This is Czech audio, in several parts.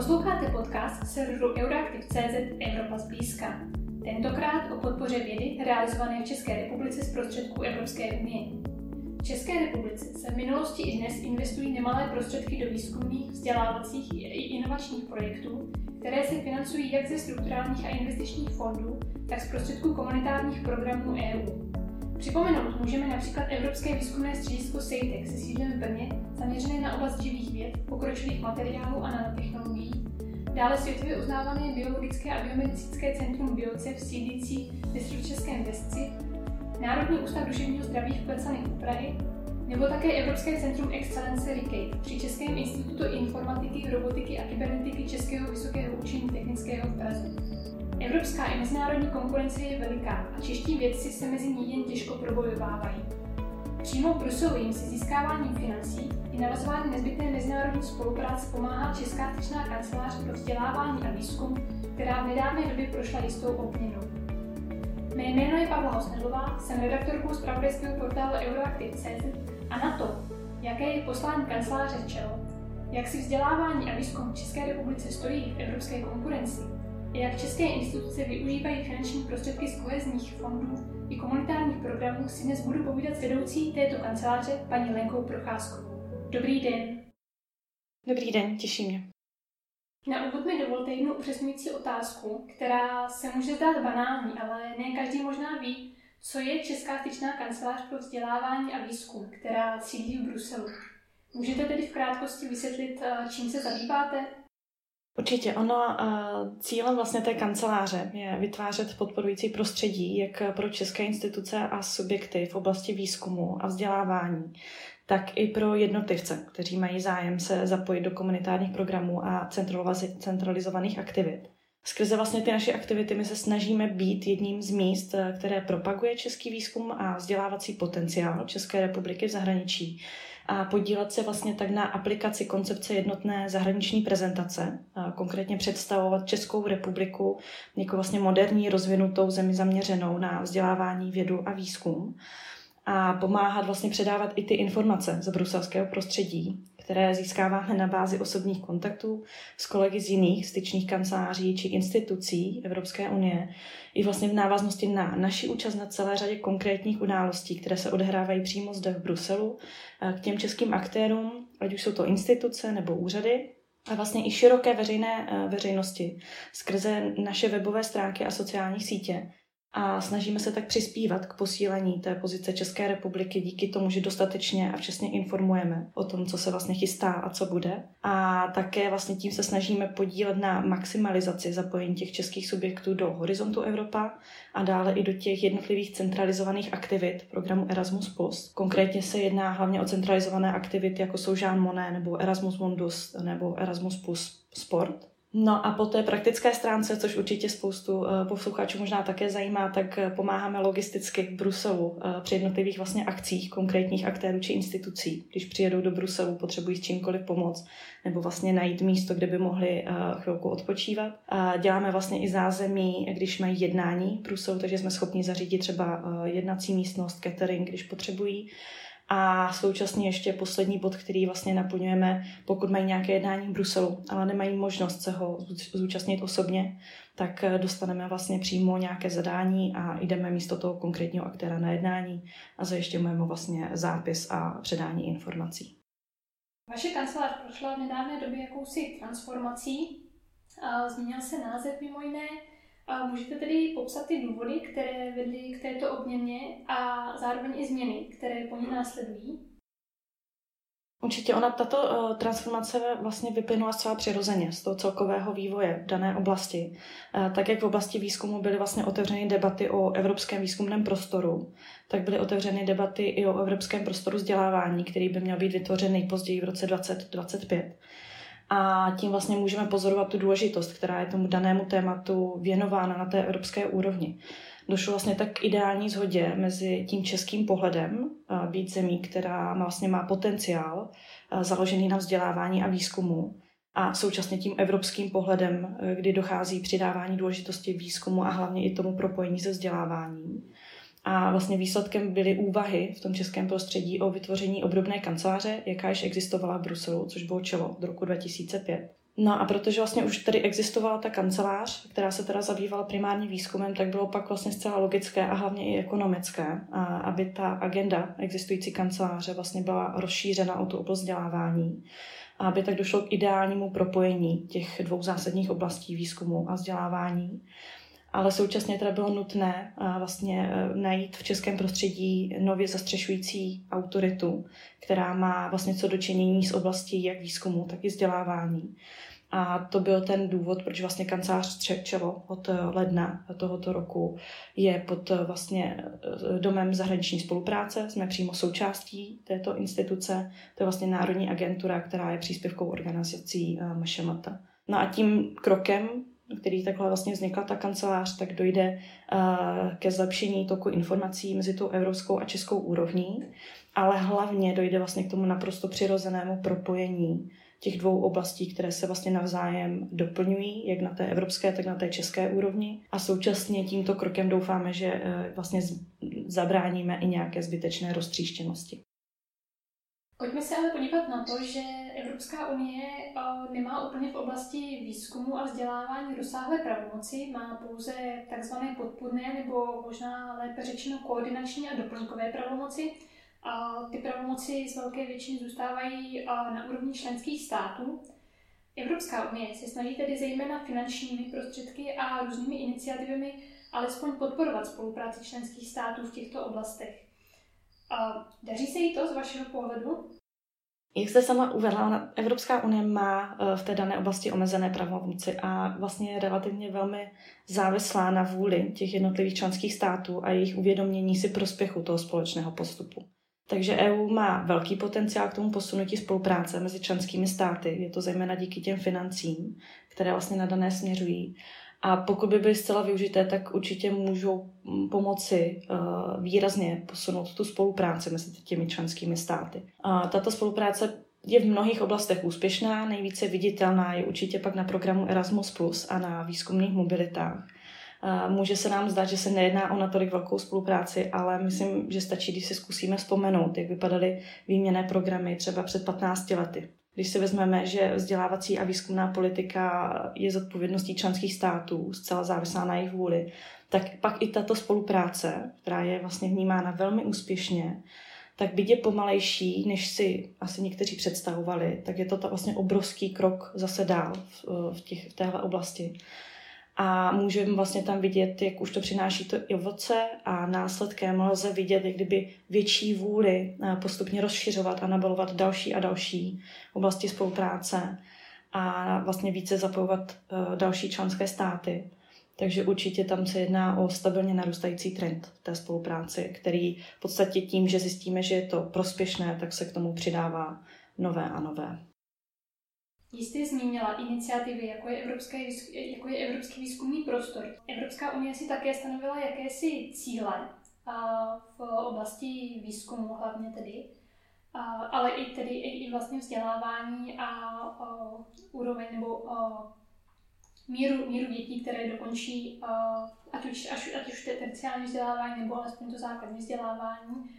Posloucháte podcast serveru Euraktiv.cz Evropa zblízka. Tentokrát o podpoře vědy realizované v České republice z prostředků Evropské unie. V České republice se v minulosti i dnes investují nemalé prostředky do výzkumných, vzdělávacích i inovačních projektů, které se financují jak ze strukturálních a investičních fondů, tak z prostředků komunitárních programů EU. Připomenout můžeme například Evropské výzkumné středisko SEITEC se sídlem v Brně, zaměřené na oblast živých věd, pokročilých materiálů a nanotechnologií. Dále světově uznávané biologické a biomedicínské centrum BioCEF sídlící ve Vesci, Národní ústav duševního zdraví v Plecanech u Prahy, nebo také Evropské centrum Excellence RICATE při Českém institutu informatiky, robotiky a kybernetiky Českého vysokého učení technického v Praze. Evropská i mezinárodní konkurence je veliká a čeští vědci se mezi ní jen těžko probojovávají. Přímo jim se získáváním financí i navazování nezbytné mezinárodní spolupráce pomáhá Česká styčná kancelář pro vzdělávání a výzkum, která v nedávné době prošla jistou obměnou. Mé jméno je Pavla Hosnedlová, jsem redaktorkou zpravodajského portálu Euroactiv.cz a na to, jaké je poslání kanceláře čelo, jak si vzdělávání a výzkum v České republice stojí v evropské konkurenci jak české instituce využívají finanční prostředky z kohezních fondů i komunitárních programů, si dnes budu povídat s vedoucí této kanceláře, paní Lenkou Procházkovou. Dobrý den. Dobrý den, těší mě. Na úvod mi dovolte jednu upřesňující otázku, která se může zdát banální, ale ne každý možná ví, co je Česká styčná kancelář pro vzdělávání a výzkum, která sídlí v Bruselu. Můžete tedy v krátkosti vysvětlit, eh, čím se zabýváte? Určitě. Ono cílem vlastně té kanceláře je vytvářet podporující prostředí jak pro české instituce a subjekty v oblasti výzkumu a vzdělávání, tak i pro jednotlivce, kteří mají zájem se zapojit do komunitárních programů a centralizovaných aktivit. Skrze vlastně ty naše aktivity my se snažíme být jedním z míst, které propaguje český výzkum a vzdělávací potenciál České republiky v zahraničí a podílet se vlastně tak na aplikaci koncepce jednotné zahraniční prezentace, konkrétně představovat Českou republiku jako vlastně moderní rozvinutou zemi zaměřenou na vzdělávání, vědu a výzkum. A pomáhat vlastně předávat i ty informace z bruselského prostředí, které získáváme na bázi osobních kontaktů s kolegy z jiných styčných kanceláří či institucí Evropské unie, i vlastně v návaznosti na naši účast na celé řadě konkrétních událostí, které se odehrávají přímo zde v Bruselu, k těm českým aktérům, ať už jsou to instituce nebo úřady, a vlastně i široké veřejné eh, veřejnosti skrze naše webové stránky a sociální sítě, a snažíme se tak přispívat k posílení té pozice České republiky díky tomu, že dostatečně a včasně informujeme o tom, co se vlastně chystá a co bude. A také vlastně tím se snažíme podílet na maximalizaci zapojení těch českých subjektů do horizontu Evropa a dále i do těch jednotlivých centralizovaných aktivit programu Erasmus+. Konkrétně se jedná hlavně o centralizované aktivity, jako jsou Jean Monnet nebo Erasmus Mundus nebo Erasmus Plus Sport. No a po té praktické stránce, což určitě spoustu uh, posluchačů možná také zajímá, tak uh, pomáháme logisticky v Bruselu uh, při jednotlivých vlastně akcích konkrétních aktérů či institucí. Když přijedou do Bruselu, potřebují s čímkoliv pomoct nebo vlastně najít místo, kde by mohli chvilku odpočívat. A děláme vlastně i zázemí, když mají jednání v Bruselu, takže jsme schopni zařídit třeba jednací místnost, catering, když potřebují a současně ještě poslední bod, který vlastně naplňujeme, pokud mají nějaké jednání v Bruselu, ale nemají možnost se ho zúčastnit osobně, tak eh, dostaneme vlastně přímo nějaké zadání a jdeme místo toho konkrétního aktéra na jednání a zajišťujeme vlastně zápis a předání informací. Vaše kancelář prošla v nedávné době jakousi transformací. Změnil se název mimo jiné a můžete tedy popsat ty důvody, které vedly k této obměně a zároveň i změny, které po ní následují? Určitě ona, tato uh, transformace vlastně vyplynula zcela přirozeně z toho celkového vývoje v dané oblasti. Uh, tak jak v oblasti výzkumu byly vlastně otevřeny debaty o evropském výzkumném prostoru, tak byly otevřeny debaty i o evropském prostoru vzdělávání, který by měl být vytvořen nejpozději v roce 2025 a tím vlastně můžeme pozorovat tu důležitost, která je tomu danému tématu věnována na té evropské úrovni. Došlo vlastně tak ideální zhodě mezi tím českým pohledem, být zemí, která vlastně má potenciál založený na vzdělávání a výzkumu, a současně tím evropským pohledem, kdy dochází přidávání důležitosti výzkumu a hlavně i tomu propojení se vzděláváním. A vlastně výsledkem byly úvahy v tom českém prostředí o vytvoření obdobné kanceláře, jaká již existovala v Bruselu, což bylo čelo od roku 2005. No a protože vlastně už tady existovala ta kancelář, která se teda zabývala primárně výzkumem, tak bylo pak vlastně zcela logické a hlavně i ekonomické, aby ta agenda existující kanceláře vlastně byla rozšířena o tu oblast vzdělávání a aby tak došlo k ideálnímu propojení těch dvou zásadních oblastí výzkumu a vzdělávání ale současně teda bylo nutné vlastně e, najít v českém prostředí nově zastřešující autoritu, která má vlastně co dočinění s oblastí jak výzkumu, tak i vzdělávání. A to byl ten důvod, proč vlastně kancelář Střečelo od e, ledna tohoto roku je pod vlastně domem zahraniční spolupráce. Jsme přímo součástí této instituce. To je vlastně Národní agentura, která je příspěvkou organizací MŠMT. No a tím krokem který takhle vlastně vznikla ta kancelář, tak dojde uh, ke zlepšení toku informací mezi tou evropskou a českou úrovní, ale hlavně dojde vlastně k tomu naprosto přirozenému propojení těch dvou oblastí, které se vlastně navzájem doplňují, jak na té evropské, tak na té české úrovni. A současně tímto krokem doufáme, že uh, vlastně zabráníme i nějaké zbytečné roztříštěnosti. Pojďme se ale podívat na to, že Evropská unie eh, nemá úplně v oblasti výzkumu a vzdělávání rozsáhlé pravomoci, má pouze takzvané podpůrné nebo možná lépe řečeno koordinační a doplňkové pravomoci. A ty pravomoci z velké většiny zůstávají eh, na úrovni členských států. Evropská unie se snaží tedy zejména finančními prostředky a různými iniciativami alespoň podporovat spolupráci členských států v těchto oblastech. A daří se jí to z vašeho pohledu? Jak jste sama uvedla, Evropská unie má eh, v té dané oblasti omezené pravomoci a vlastně je relativně velmi závislá na vůli těch jednotlivých členských států a jejich uvědomění si prospěchu toho společného postupu. Takže EU má velký potenciál k tomu posunutí spolupráce mezi členskými státy. Je to zejména díky těm financím, které vlastně na dané směřují. A pokud by byly zcela využité, tak určitě můžou mm, pomoci uh, výrazně posunout tu spolupráci mezi těmi členskými státy. A tato spolupráce je v mnohých oblastech úspěšná, nejvíce viditelná je určitě pak na programu Erasmus a na výzkumných mobilitách. Může se nám zdát, že se nejedná o natolik velkou spolupráci, ale myslím, že stačí, když si zkusíme vzpomenout, jak vypadaly výměné programy třeba před 15 lety. Když si vezmeme, že vzdělávací a výzkumná politika je zodpovědností členských států, zcela závislá na jejich vůli, tak pak i tato spolupráce, která je vlastně vnímána velmi úspěšně, tak byť je pomalejší, než si asi někteří představovali, tak je to ta vlastně obrovský krok zase dál v, v, těch, v téhle oblasti a můžeme vlastně tam vidět, jak už to přináší to i ovoce a následkem lze vidět, jak kdyby větší vůli eh, postupně rozšiřovat a nabalovat další a další oblasti spolupráce a vlastně více zapojovat eh, další členské státy. Takže určitě tam se jedná o stabilně narůstající trend v té spolupráci, který v podstatě tím, že zjistíme, že je to prospěšné, tak se k tomu přidává nové a nové. Jistě zmínila iniciativy, jako je, Evropské, jako je Evropský výzkumný prostor. Evropská unie si také stanovila jakési cíle v oblasti výzkumu hlavně tedy, ale i tedy i vlastně vzdělávání a úroveň nebo míru, míru dětí, které dokončí ať už, ať už terciální vzdělávání nebo alespoň to základní vzdělávání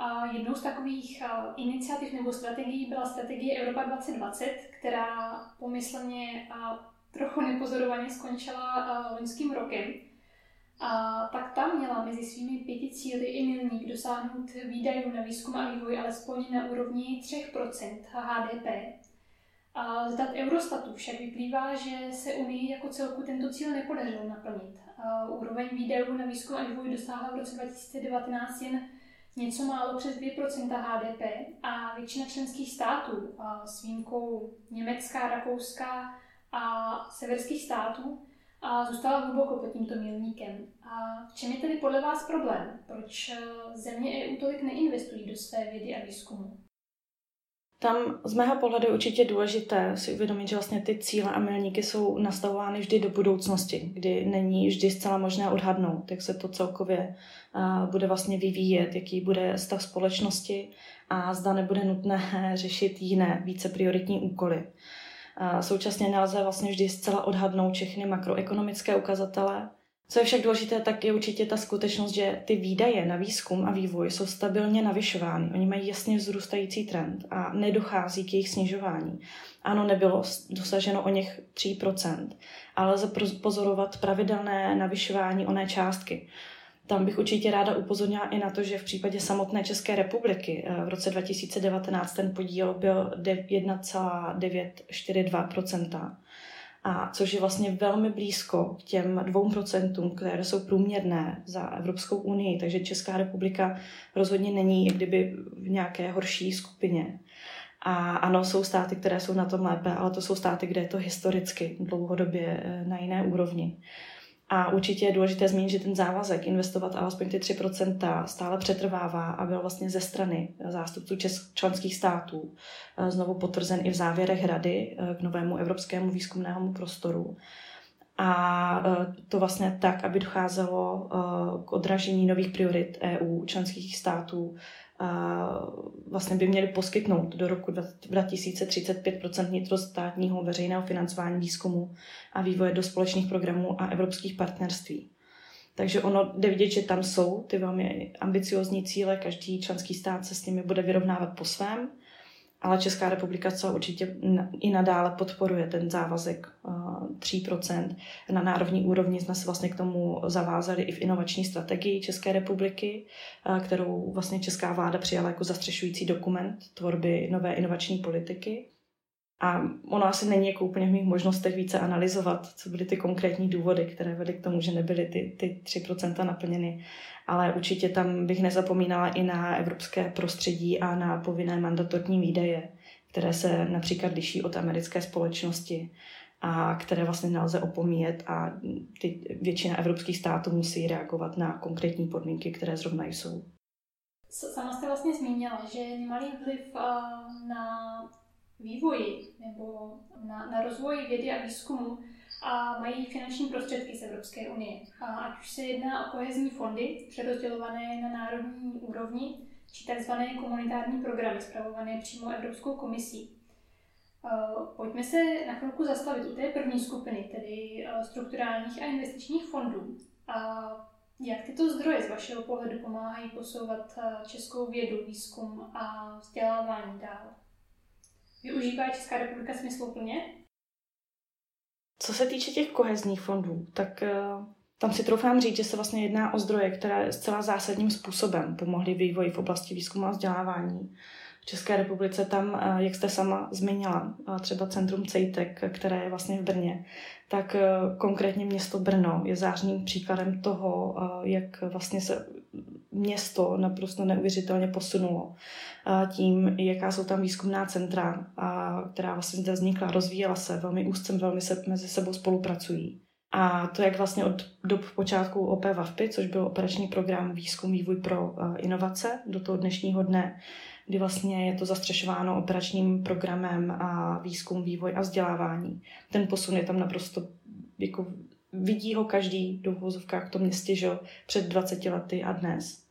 a jednou z takových iniciativ nebo strategií byla strategie Evropa 2020, která pomyslně a trochu nepozorovaně skončila loňským rokem. A tak tam měla mezi svými pěti cíly i milník dosáhnout výdajů na výzkum a vývoj alespoň na úrovni 3% HDP. A z dat Eurostatu však vyplývá, že se Unii jako celku tento cíl nepodařilo naplnit. A úroveň výdajů na výzkum a vývoj dosáhla v roce 2019 jen něco málo přes 2% HDP a většina členských států s výjimkou Německa, Rakouska a severských států a zůstala hluboko pod tímto milníkem. A v čem je tedy podle vás problém? Proč e, země EU tolik neinvestují do své vědy a výzkumu? Tam z mého pohledu je určitě důležité si uvědomit, že vlastně ty cíle a milníky jsou nastavovány vždy do budoucnosti, kdy není vždy zcela možné odhadnout, jak se to celkově bude vlastně vyvíjet, jaký bude stav společnosti a zda nebude nutné řešit jiné, více prioritní úkoly. Současně nelze vlastně vždy zcela odhadnout všechny makroekonomické ukazatele, Co je však důležité, tak je určitě ta skutečnost, že ty výdaje na výzkum a vývoj jsou stabilně navyšovány. Oni mají jasně vzrůstající trend a nedochází k jejich snižování. Ano, nebylo dosaženo o něch 3%, ale lze pozorovat pravidelné navyšování oné částky. Tam bych určitě ráda upozornila i na to, že v případě samotné České republiky eh, v roce 2019 ten podíl byl 1,942%, a což je vlastně velmi blízko k těm 2%, které jsou průměrné za Evropskou unii. Takže Česká republika rozhodně není kdyby v nějaké horší skupině. A ano, jsou státy, které jsou na tom lépe, ale to jsou státy, kde je to historicky dlouhodobě eh, na jiné úrovni. A určitě je důležité zmínit, že ten závazek investovat alespoň ty 3% stále přetrvává a byl vlastně ze strany zástupců česk- členských států eh, znovu potvrzen i v závěrech Rady eh, k novému evropskému výzkumnému prostoru. A eh, to vlastně tak, aby docházelo k odražení nových priorit EU, členských států vlastně by měly poskytnout do roku 2035% vnitrostátního veřejného financování výzkumu a vývoje do společných programů a evropských partnerství. Takže ono jde vidět, že tam jsou ty velmi ambiciozní cíle, každý členský stát se s nimi bude vyrovnávat po svém ale Česká republika co určitě i nadále podporuje ten závazek 3%. Eh, Na národní úrovni jsme se vlastně k tomu zavázali i v inovační strategii České republiky, eh, kterou vlastně česká vláda přijala jako zastřešující dokument tvorby nové inovační politiky. A ono asi není jako úplně v mých možnostech více analyzovat, co byly ty konkrétní důvody, které vedly k tomu, že nebyly ty, ty 3% naplněny. Ale určitě tam bych nezapomínala i na evropské prostředí a na povinné mandatorní výdaje, které se například liší od americké společnosti a které vlastně nelze opomíjet a ty, většina evropských států musí reagovat na konkrétní podmínky, které zrovna jsou. Sama jste vlastně zmínila, že malý vliv na vývoji nebo na, na rozvoji vědy a výzkumu a mají finanční prostředky z Evropské unie. A ať už se jedná o kohezní fondy, přerozdělované na národní úrovni, či tzv. komunitární programy, zpravované přímo Evropskou komisí. Pojďme se na chvilku zastavit u té první skupiny, tedy strukturálních a investičních fondů. A jak tyto zdroje z vašeho pohledu pomáhají posouvat českou vědu, výzkum a vzdělávání dál? Využívá Česká republika smysluplně? Co se týče těch kohezních fondů, tak uh, tam si troufám říct, že se vlastně jedná o zdroje, které zcela zásadním způsobem pomohly vývoji v oblasti výzkumu a vzdělávání. V České republice tam, uh, jak jste sama zmínila, uh, třeba Centrum CEJTEK, které je vlastně v Brně, tak konkrétně město Brno je zářným příkladem toho, jak vlastně se město naprosto neuvěřitelně posunulo tím, jaká jsou tam výzkumná centra, která vlastně zde vznikla, rozvíjela se velmi úzce, velmi se mezi sebou spolupracují. A to jak vlastně od dob počátku OP VAVPy, což byl operační program Výzkum, vývoj pro inovace, do toho dnešního dne, kdy vlastně je to zastřešováno operačním programem a výzkum, vývoj a vzdělávání. Ten posun je tam naprosto jako vidí ho každý do vozovkách v tom městě, že před 20 lety a dnes.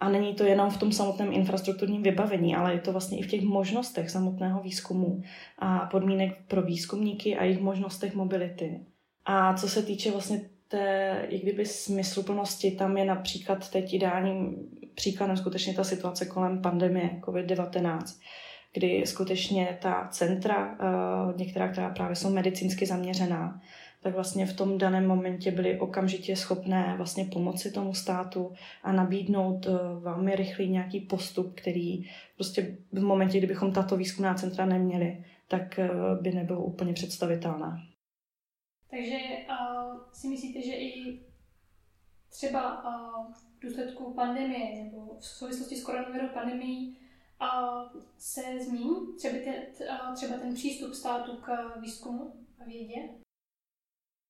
A není to jenom v tom samotném infrastrukturním vybavení, ale je to vlastně i v těch možnostech samotného výzkumu a podmínek pro výzkumníky a jejich možnostech mobility. A co se týče vlastně té, jak kdyby smysluplnosti, tam je například teď ideálním příkladem skutečně ta situace kolem pandemie COVID-19, kdy skutečně ta centra, eh, některá, která právě jsou medicínsky zaměřená, tak vlastně v tom daném momentě byli okamžitě schopné vlastně pomoci tomu státu a nabídnout eh, velmi rychlý nějaký postup, který prostě v momentě, kdybychom tato výzkumná centra neměli, tak eh, by nebylo úplně představitelné. Takže uh, si myslíte, že i třeba uh, v důsledku pandemie nebo v souvislosti s koronavirovou pandemií uh, se změní třeba ten, uh, třeba ten přístup státu k výzkumu a vědě?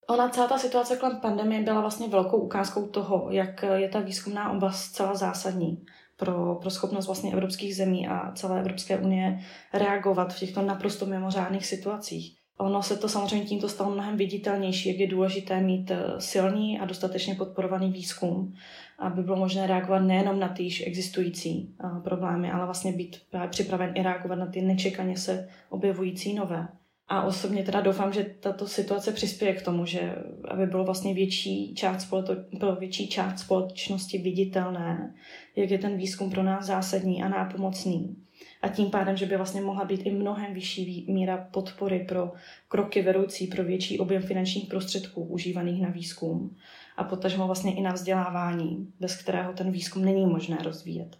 Ona celá ta situace kolem pandemie byla vlastně velkou ukázkou toho, jak je ta výzkumná oblast celá zásadní pro, pro schopnost vlastně evropských zemí a celé Evropské unie reagovat v těchto naprosto mimořádných situacích. Ono se to samozřejmě tímto stalo mnohem viditelnější, jak je důležité mít eh, silný a dostatečně podporovaný výzkum, aby bylo možné reagovat nejenom na ty již existující eh, problémy, ale vlastně být připraven i reagovat na ty nečekaně se objevující nové. A osobně teda doufám, že tato situace přispěje k tomu, že aby bylo vlastně větší část, bylo větší část společnosti viditelné, jak je ten výzkum pro nás zásadní a nápomocný. A tím pádem, že by vlastně mohla být i mnohem vyšší míra podpory pro kroky vedoucí pro větší objem finančních prostředků užívaných na výzkum a potažmo vlastně i na vzdělávání, bez kterého ten výzkum není možné rozvíjet.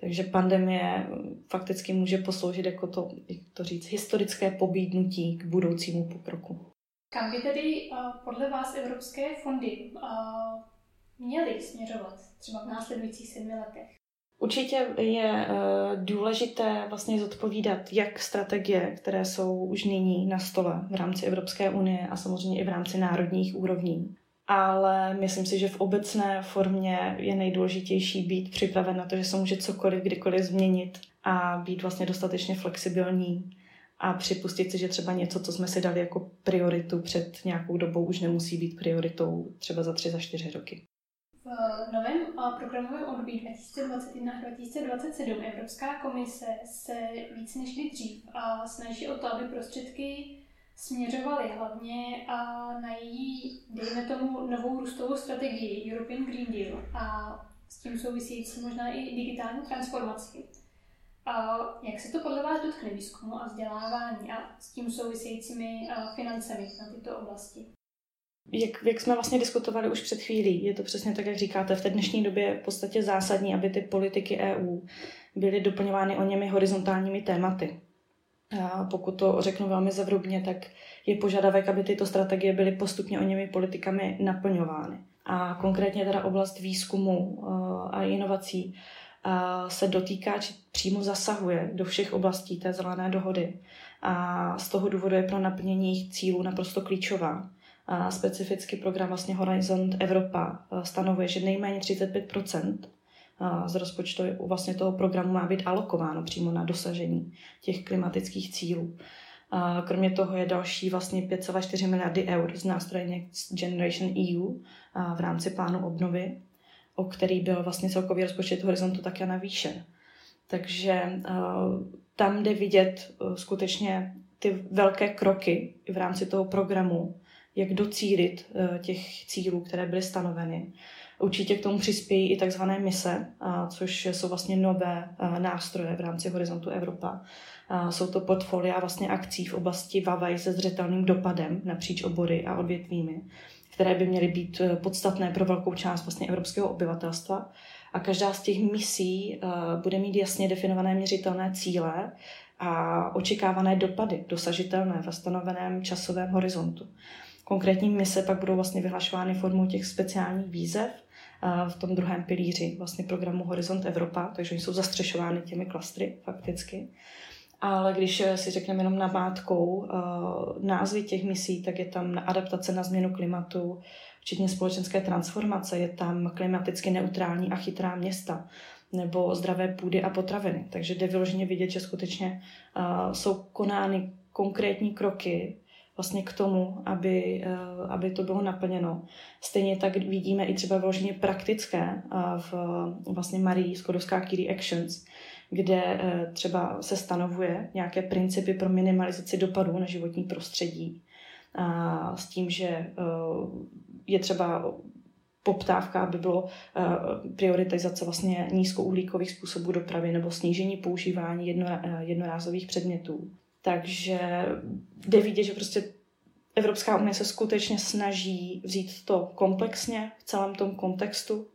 Takže pandemie fakticky může posloužit jako to, jak to říct, historické pobídnutí k budoucímu pokroku. Kam by tedy podle vás evropské fondy měly směřovat třeba v následujících sedmi letech? Určitě je důležité vlastně zodpovídat jak strategie, které jsou už nyní na stole v rámci Evropské unie a samozřejmě i v rámci národních úrovní, ale myslím si, že v obecné formě je nejdůležitější být připraven na to, že se může cokoliv kdykoliv změnit a být vlastně dostatečně flexibilní a připustit si, že třeba něco, co jsme si dali jako prioritu před nějakou dobou, už nemusí být prioritou třeba za tři, za čtyři roky. V novém programovém období 2021-2027 Evropská komise se víc než kdy dřív a snaží o to, aby prostředky směřovaly hlavně a na její, dejme tomu, novou růstovou strategii European Green Deal a s tím související možná i digitální transformaci. A jak se to podle vás dotkne výzkumu a vzdělávání a s tím souvisejícími financemi na tyto oblasti? Jak, jak jsme vlastně diskutovali už před chvílí, je to přesně tak, jak říkáte, v té dnešní době je v podstatě zásadní, aby ty politiky EU byly doplňovány o němi horizontálními tématy. A pokud to řeknu velmi zevrubně, tak je požadavek, aby tyto strategie byly postupně o němi politikami naplňovány. A konkrétně teda oblast výzkumu eh, a inovací eh, se dotýká, či přímo zasahuje do všech oblastí té zelené dohody. A z toho důvodu je pro naplnění jejich cílů naprosto klíčová. A specificky program vlastně Horizont Evropa eh, stanovuje, že nejméně 35 z rozpočtu vlastně toho programu má být alokováno přímo na dosažení těch klimatických cílů. Kromě toho je další vlastně 5,4 miliardy eur z nástroje Next Generation EU v rámci plánu obnovy, o který byl vlastně celkový rozpočet horizontu také navýšen. Takže tam jde vidět skutečně ty velké kroky v rámci toho programu, jak docílit těch cílů, které byly stanoveny Určitě k tomu přispějí i takzvané mise, což jsou vlastně nové nástroje v rámci Horizontu Evropa. Jsou to portfolia vlastně akcí v oblasti VAVAJ se zřetelným dopadem napříč obory a odvětvími, které by měly být e, podstatné pro velkou část vlastně evropského obyvatelstva. A každá z těch misí e, bude mít jasně definované měřitelné cíle a očekávané dopady, dosažitelné v stanoveném časovém horizontu. Konkrétní mise pak budou vlastně vyhlašovány formou těch speciálních výzev, v tom druhém pilíři vlastně programu Horizont Evropa, takže oni jsou zastřešovány těmi klastry fakticky. Ale když si řekneme jenom namátkou uh, názvy těch misí, tak je tam adaptace na změnu klimatu, včetně společenské transformace, je tam klimaticky neutrální a chytrá města, nebo zdravé půdy a potraviny. Takže jde vyloženě vidět, že skutečně uh, jsou konány konkrétní kroky vlastně k tomu, aby, eh, aby to bylo naplněno. Stejně tak vidíme i třeba vloženě praktické eh, v vlastně Marie Skodovská Kiri Actions, kde eh, třeba se stanovuje nějaké principy pro minimalizaci dopadů na životní prostředí. A s tím, že je třeba poptávka, aby bylo prioritizace vlastně nízkouhlíkových způsobů dopravy nebo snížení používání jednorázových předmětů. Takže jde vidět, že prostě Evropská unie se skutečně snaží vzít to komplexně v celém tom kontextu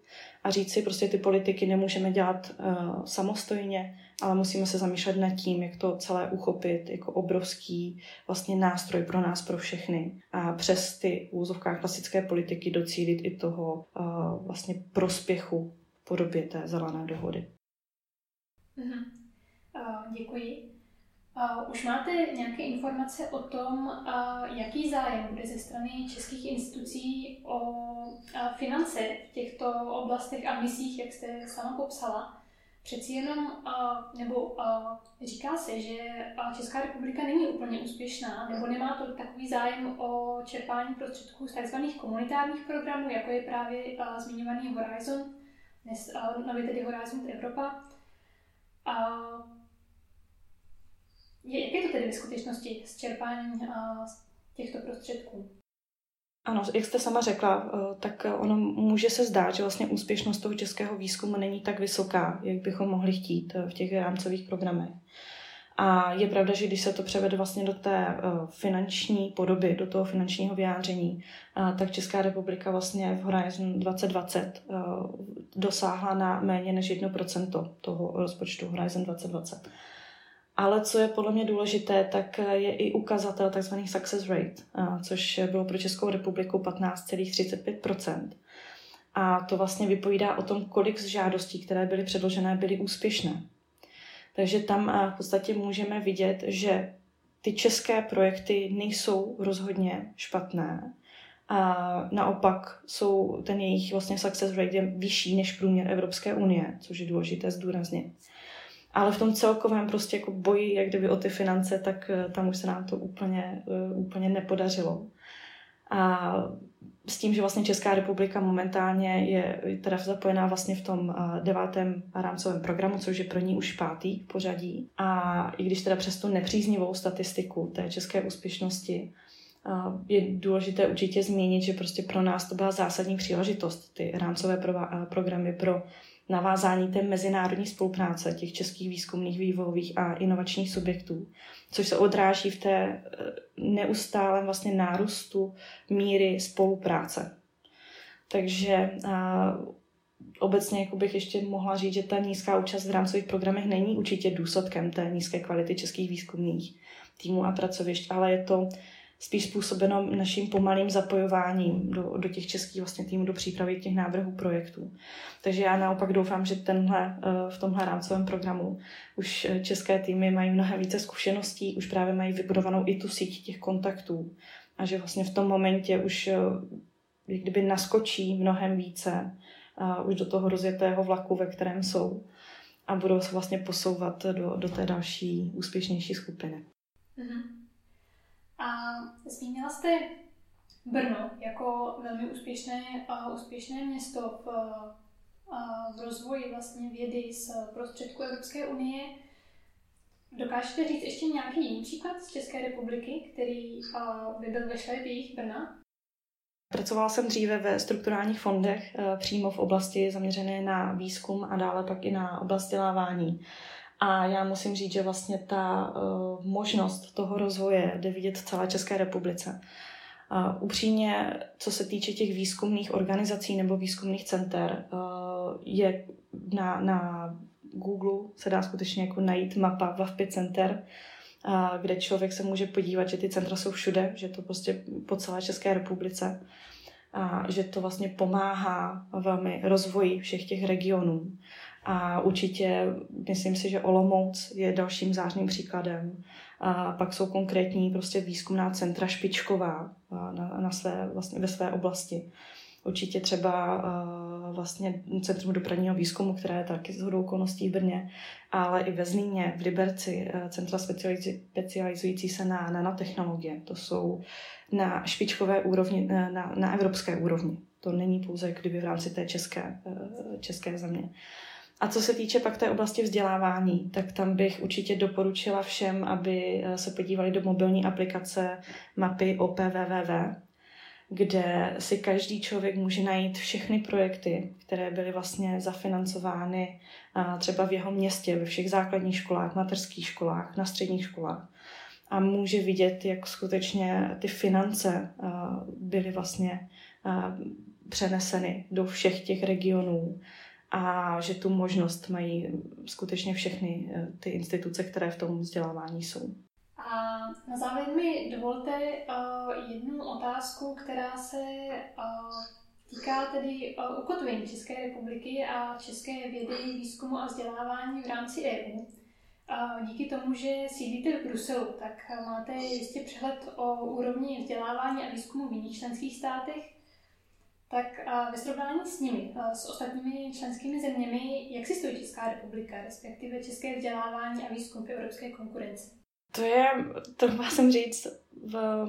a říct si prostě ty politiky nemůžeme dělat uh, samostatně, ale musíme se zamýšlet nad tím, jak to celé uchopit jako obrovský vlastně nástroj pro nás, pro všechny a přes ty úzovkách klasické politiky docílit i toho uh, vlastně prospěchu v podobě té zelené dohody. Uh-huh. Uh, děkuji. Už máte nějaké informace o tom, jaký zájem bude ze strany českých institucí o finance v těchto oblastech a misích, jak jste sama popsala? Přeci jenom, nebo říká se, že Česká republika není úplně úspěšná, nebo nemá to takový zájem o čerpání prostředků z tzv. komunitárních programů, jako je právě zmiňovaný Horizon, nově tedy Horizon Evropa. Jak je to tedy ve skutečnosti s čerpáním těchto prostředků? Ano, jak jste sama řekla, eh, tak ono může se zdát, že vlastně úspěšnost toho českého výzkumu není tak vysoká, jak bychom mohli chtít eh, v těch rámcových programech. A je pravda, že když se to převede vlastně do té finanční podoby, do toho finančního vyjádření, tak Česká republika vlastně v Horizon 2020 dosáhla na méně než 1% toho rozpočtu Horizon 2020. Ale co je podle mě důležité, tak je i ukazatel tzv. success rate, což bylo pro Českou republiku 15,35% A to vlastně vypovídá o tom, kolik z žádostí, které byly předložené, byly úspěšné. Takže tam v podstatě můžeme vidět, že ty české projekty nejsou rozhodně špatné. A naopak jsou ten jejich vlastně success rate je vyšší než průměr Evropské unie, což je důležité zdůraznit. Ale v tom celkovém prostě jako boji, jak kdyby o ty finance, tak eh, tam už se nám to úplně, eh, úplně nepodařilo. A s tím, že vlastně Česká republika momentálně je teda zapojená vlastně v tom eh, devátém rámcovém programu, což je pro ní už pátý v pořadí. A i když teda přes tu nepříznivou statistiku té české úspěšnosti je důležité určitě zmínit, že prostě pro nás to byla zásadní příležitost, ty rámcové programy pro navázání té mezinárodní spolupráce těch českých výzkumných, vývojových a inovačních subjektů, což se odráží v té eh, neustálém vlastně nárůstu míry spolupráce. Takže a, obecně jako bych ještě mohla říct, že ta nízká účast v rámcových programech není určitě důsledkem té nízké kvality českých výzkumných týmů a pracovišť, ale je to spíš způsobeno naším pomalým zapojováním do, do těch českých vlastně týmů, do přípravy těch návrhů projektů. Takže já naopak doufám, že tenhle, eh, v tomhle rámcovém programu už eh, české týmy mají mnohem více zkušeností, už právě mají vybudovanou i tu síť těch kontaktů a že vlastně v tom momentě už eh, kdyby naskočí mnohem více už do toho rozjetého vlaku, ve kterém jsou a budou se vlastně posouvat do, do té další úspěšnější skupiny. Mm-hmm. A zmínila jste Brno jako velmi úspěšné, uh, úspěšné město v, uh, v rozvoji vlastně vědy z prostředku Evropské unie. Dokážete říct ještě nějaký jiný příklad z České republiky, který uh, by byl ve jejich Brna? Pracovala jsem dříve ve strukturálních fondech přímo v oblasti zaměřené na výzkum a dále pak i na oblast vzdělávání. A já musím říct, že vlastně ta uh, možnost toho rozvoje jde vidět v celé České republice. Uh, upřímně, co se týče těch výzkumných organizací nebo výzkumných center, uh, je na, na Google se dá skutečně jako najít mapa VAVPI center, uh, kde člověk se může podívat, že ty centra jsou všude, že to prostě po celé České republice a že to vlastně pomáhá velmi rozvoji všech těch regionů. A určitě myslím si, že Olomouc je dalším zářným příkladem. A pak jsou konkrétní prostě výzkumná centra špičková na, na své, vlastně ve své oblasti. Určitě třeba vlastně Centrum dopravního výzkumu, které je taky z hodou okolností v Brně, ale i ve Zlíně, v Liberci, centra specializující se na nanotechnologie. To jsou na špičkové úrovni, na, na evropské úrovni. To není pouze kdyby v rámci té české, uh, české země. A co se týče pak té oblasti vzdělávání, tak tam bych určitě doporučila všem, aby eh, se podívali do mobilní aplikace mapy OPVVV, kde si každý člověk může najít všechny projekty, které byly vlastně zafinancovány eh, třeba v jeho městě, ve všech základních školách, mateřských školách, na středních školách. A může vidět, jak skutečně ty finance eh, byly vlastně přeneseny do všech těch regionů a že tu možnost mají skutečně všechny eh, ty instituce, které v tom vzdělávání jsou. A na závěr mi dovolte uh, jednu otázku, která se uh, týká tedy ukotvení České republiky a české vědy, výzkumu a vzdělávání v rámci EU. Díky tomu, že sídlíte v Bruselu, tak máte jistě přehled o úrovni vzdělávání a výzkumu v jiných členských státech. Tak ve srovnání s nimi, s ostatními členskými zeměmi, jak si stojí Česká republika, respektive české vzdělávání a výzkum v evropské konkurenci? To je, to jsem říct, v,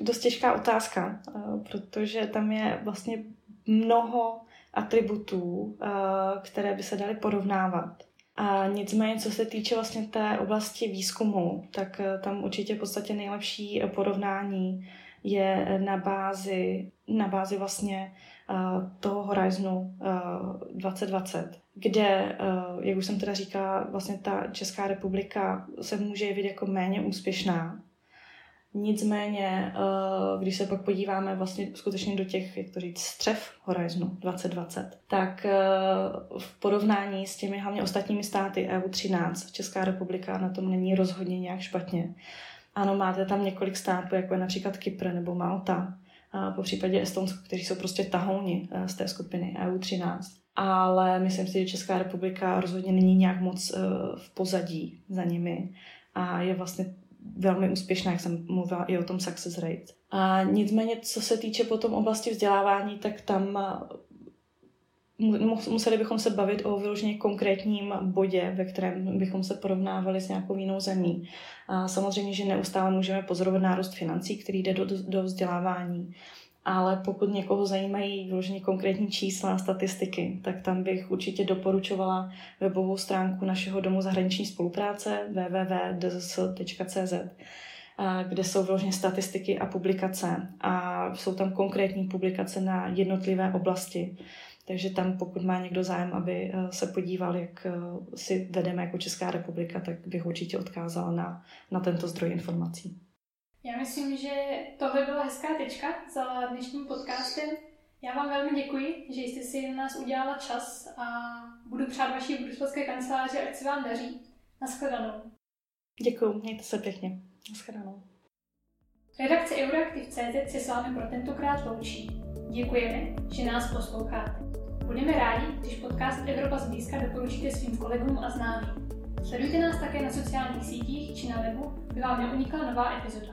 dost těžká otázka, protože tam je vlastně mnoho atributů, které by se daly porovnávat. A nicméně, co se týče vlastně té oblasti výzkumu, tak eh, tam určitě v podstatě nejlepší porovnání je na bázi, na bázi vlastně uh, toho Horizonu uh, 2020, kde, uh, jak už jsem teda říkala, vlastně ta Česká republika se může jevit jako méně úspěšná, Nicméně, eh, když se pak podíváme vlastně skutečně do těch, jak to říct, střev Horizonu 2020, tak eh, v porovnání s těmi hlavně ostatními státy EU13 Česká republika na tom není rozhodně nějak špatně. Ano, máte tam několik států, jako je například Kypr nebo Malta, po případě Estonsko, kteří jsou prostě tahouni eh, z té skupiny EU13. Ale myslím si, že Česká republika rozhodně není nějak moc v pozadí za nimi a je vlastně velmi úspěšná, jak jsem mluvila i o tom success rate. A nicméně, co se týče potom oblasti vzdělávání, tak tam museli bychom se bavit o vyloženě konkrétním bodě, ve kterém bychom se porovnávali s nějakou jinou zemí. A samozřejmě, že neustále můžeme pozorovat nárůst financí, který jde do, do vzdělávání ale pokud někoho zajímají vyloženě konkrétní čísla a statistiky, tak tam bych určitě doporučovala webovou stránku našeho domu zahraniční spolupráce www.dzs.cz kde jsou vyloženě statistiky a publikace a jsou tam konkrétní publikace na jednotlivé oblasti. Takže tam, pokud má někdo zájem, aby eh, se podíval, jak eh, si vedeme jako Česká republika, tak bych určitě odkázala na, na tento zdroj informací. Já myslím, že tohle byla hezká tečka za dnešním podcastem. Já vám velmi děkuji, že jste si na nás udělala čas a budu přát vaší bruselské kanceláři, ať se vám daří. Naschledanou. Děkuji, mějte se pěkně. Naschledanou. Redakce Euroaktiv.cz se s vámi pro tentokrát loučí. Děkujeme, že nás posloucháte. Budeme rádi, když podcast Evropa zblízka doporučíte svým kolegům a známým. Sledujte nás také na sociálních sítích či na webu, aby vám neunikla nová epizoda.